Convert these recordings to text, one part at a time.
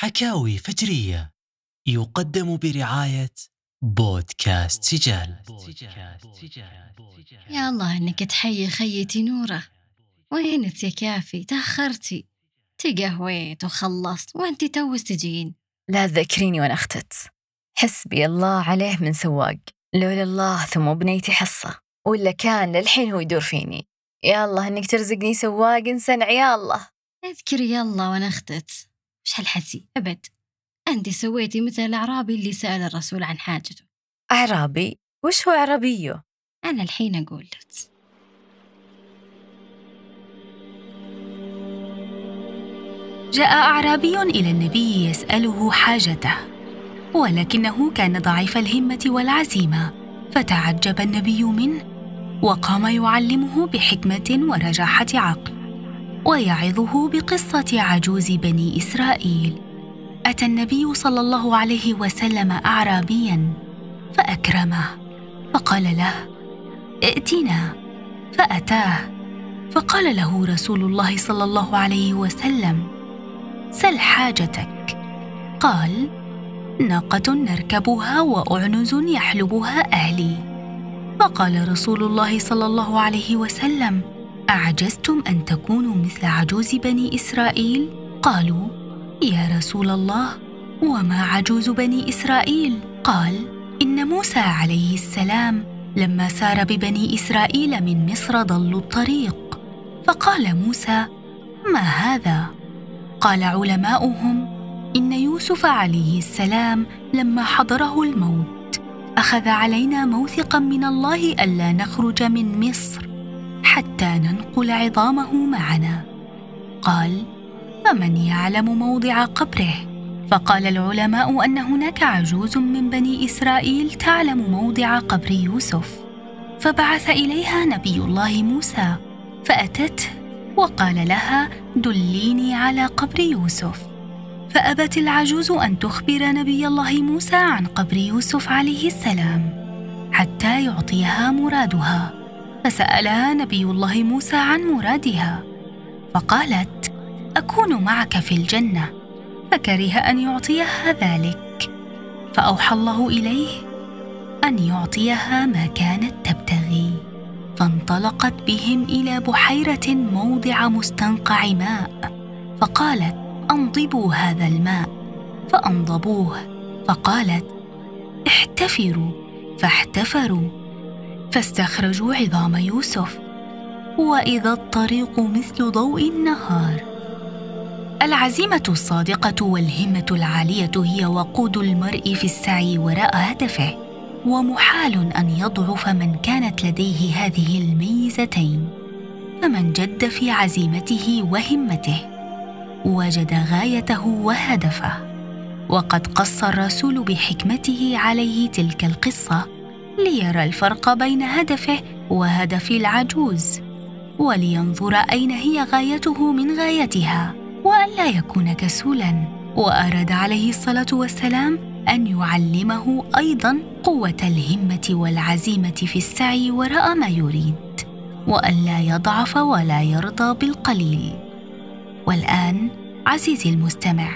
حكاوي فجرية يقدم برعاية بودكاست سجال. يا الله إنك تحيي خيتي نورة. وينت يا كافي؟ تأخرتي. تقهويت وخلصت. وانتي توس تجين. لا تذكريني وأنا أختت. حسبي الله عليه من سواق. لولا الله ثم بنيتي حصة. ولا كان للحين هو يدور فيني. يا الله إنك ترزقني سواق إنسان يا الله. اذكري يلا وأنا أختت. وش هالحسي أبد. انت سويتي مثل الأعرابي اللي سأل الرسول عن حاجته. أعرابي؟ وش هو أعرابيو؟ أنا الحين أقول لك. جاء أعرابي إلى النبي يسأله حاجته ولكنه كان ضعيف الهمة والعزيمة فتعجب النبي منه وقام يعلمه بحكمة ورجاحة عقل. ويعظه بقصة عجوز بني إسرائيل. أتى النبي صلى الله عليه وسلم اعرابيا فأكرمه فقال له ائتنا فأتاه فقال له رسول الله صلى الله عليه وسلم سل حاجتك قال ناقة نركبها وأعنز يحلبها أهلي فقال رسول الله صلى الله عليه وسلم أعجزتم أن تكونوا مثل عجوز بني إسرائيل؟ قالوا يا رسول الله وما عجوز بني إسرائيل؟ قال إن موسى عليه السلام لما سار ببني إسرائيل من مصر ضلوا الطريق. فقال موسى ما هذا؟ قال علماؤهم إن يوسف عليه السلام لما حضره الموت أخذ علينا موثقا من الله ألا نخرج من مصر. حتى ننقل عظامه معنا. قال فمن يعلم موضع قبره؟ فقال العلماء أن هناك عجوز من بني إسرائيل تعلم موضع قبر يوسف. فبعث إليها نبي الله موسى فاتته وقال لها دليني على قبر يوسف. فأبت العجوز أن تخبر نبي الله موسى عن قبر يوسف عليه السلام حتى يعطيها مرادها. فسالها نبي الله موسى عن مرادها فقالت أكون معك في الجنة فكره أن يعطيها ذلك. فأوحى الله إليه أن يعطيها ما كانت تبتغي فانطلقت بهم إلى بحيرة موضع مستنقع ماء فقالت أنضبوا هذا الماء. فأنضبوه فقالت احتفروا فاحتفروا. فاستخرجوا عظام يوسف. وإذا الطريق مثل ضوء النهار. العزيمة الصادقة والهمة العالية هي وقود المرء في السعي وراء هدفه. ومحال أن يضعف من كانت لديه هذه الميزتين. فمن جد في عزيمته وهمته. وجد غايته وهدفه. وقد قص الرسول بحكمته عليه تلك القصة. ليرى الفرق بين هدفه وهدف العجوز ولينظر أين هي غايته من غايتها والا يكون كسولا. وأراد عليه الصلاة والسلام أن يعلمه أيضا قوة الهمة والعزيمة في السعي وراء ما يريد والا يضعف ولا يرضى بالقليل. والآن عزيزي المستمع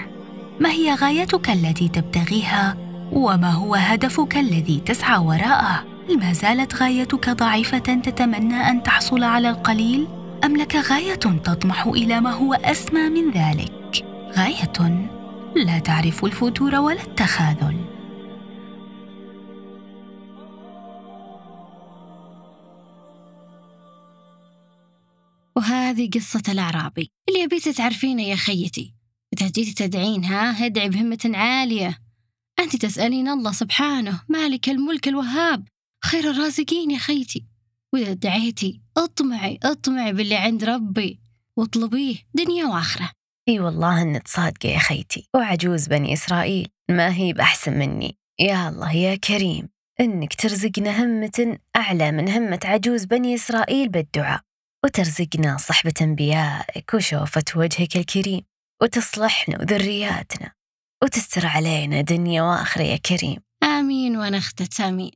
ما هي غايتك التي تبتغيها وما هو هدفك الذي تسعى وراءه؟ ما زالت غايتك ضعيفة تتمنى أن تحصل على القليل؟ أم لك غاية تطمح إلى ما هو أسمى من ذلك؟ غاية. لا تعرف الفتور ولا التخاذل. وهذه قصة الأعرابي. اللي يبيت تعرفينه يا خيتي. إذا جيتي تدعينها ادعي بهمة عالية. أنت تسألين الله سبحانه مالك الملك الوهاب خير الرازقين يا خيتي. وإذا دعيتي اطمعي اطمعي باللي عند ربي واطلبيه دنيا وآخرة. إي والله إنك صادقة يا خيتي. وعجوز بني إسرائيل ما هي بأحسن مني. يا الله يا كريم إنك ترزقنا همة أعلى من همة عجوز بني إسرائيل بالدعاء. وترزقنا صحبة أنبيائك وشوفة وجهك الكريم. وتصلحنا وذرياتنا. وتستر علينا دنيا واخره يا كريم. آمين وأنا أختت آمين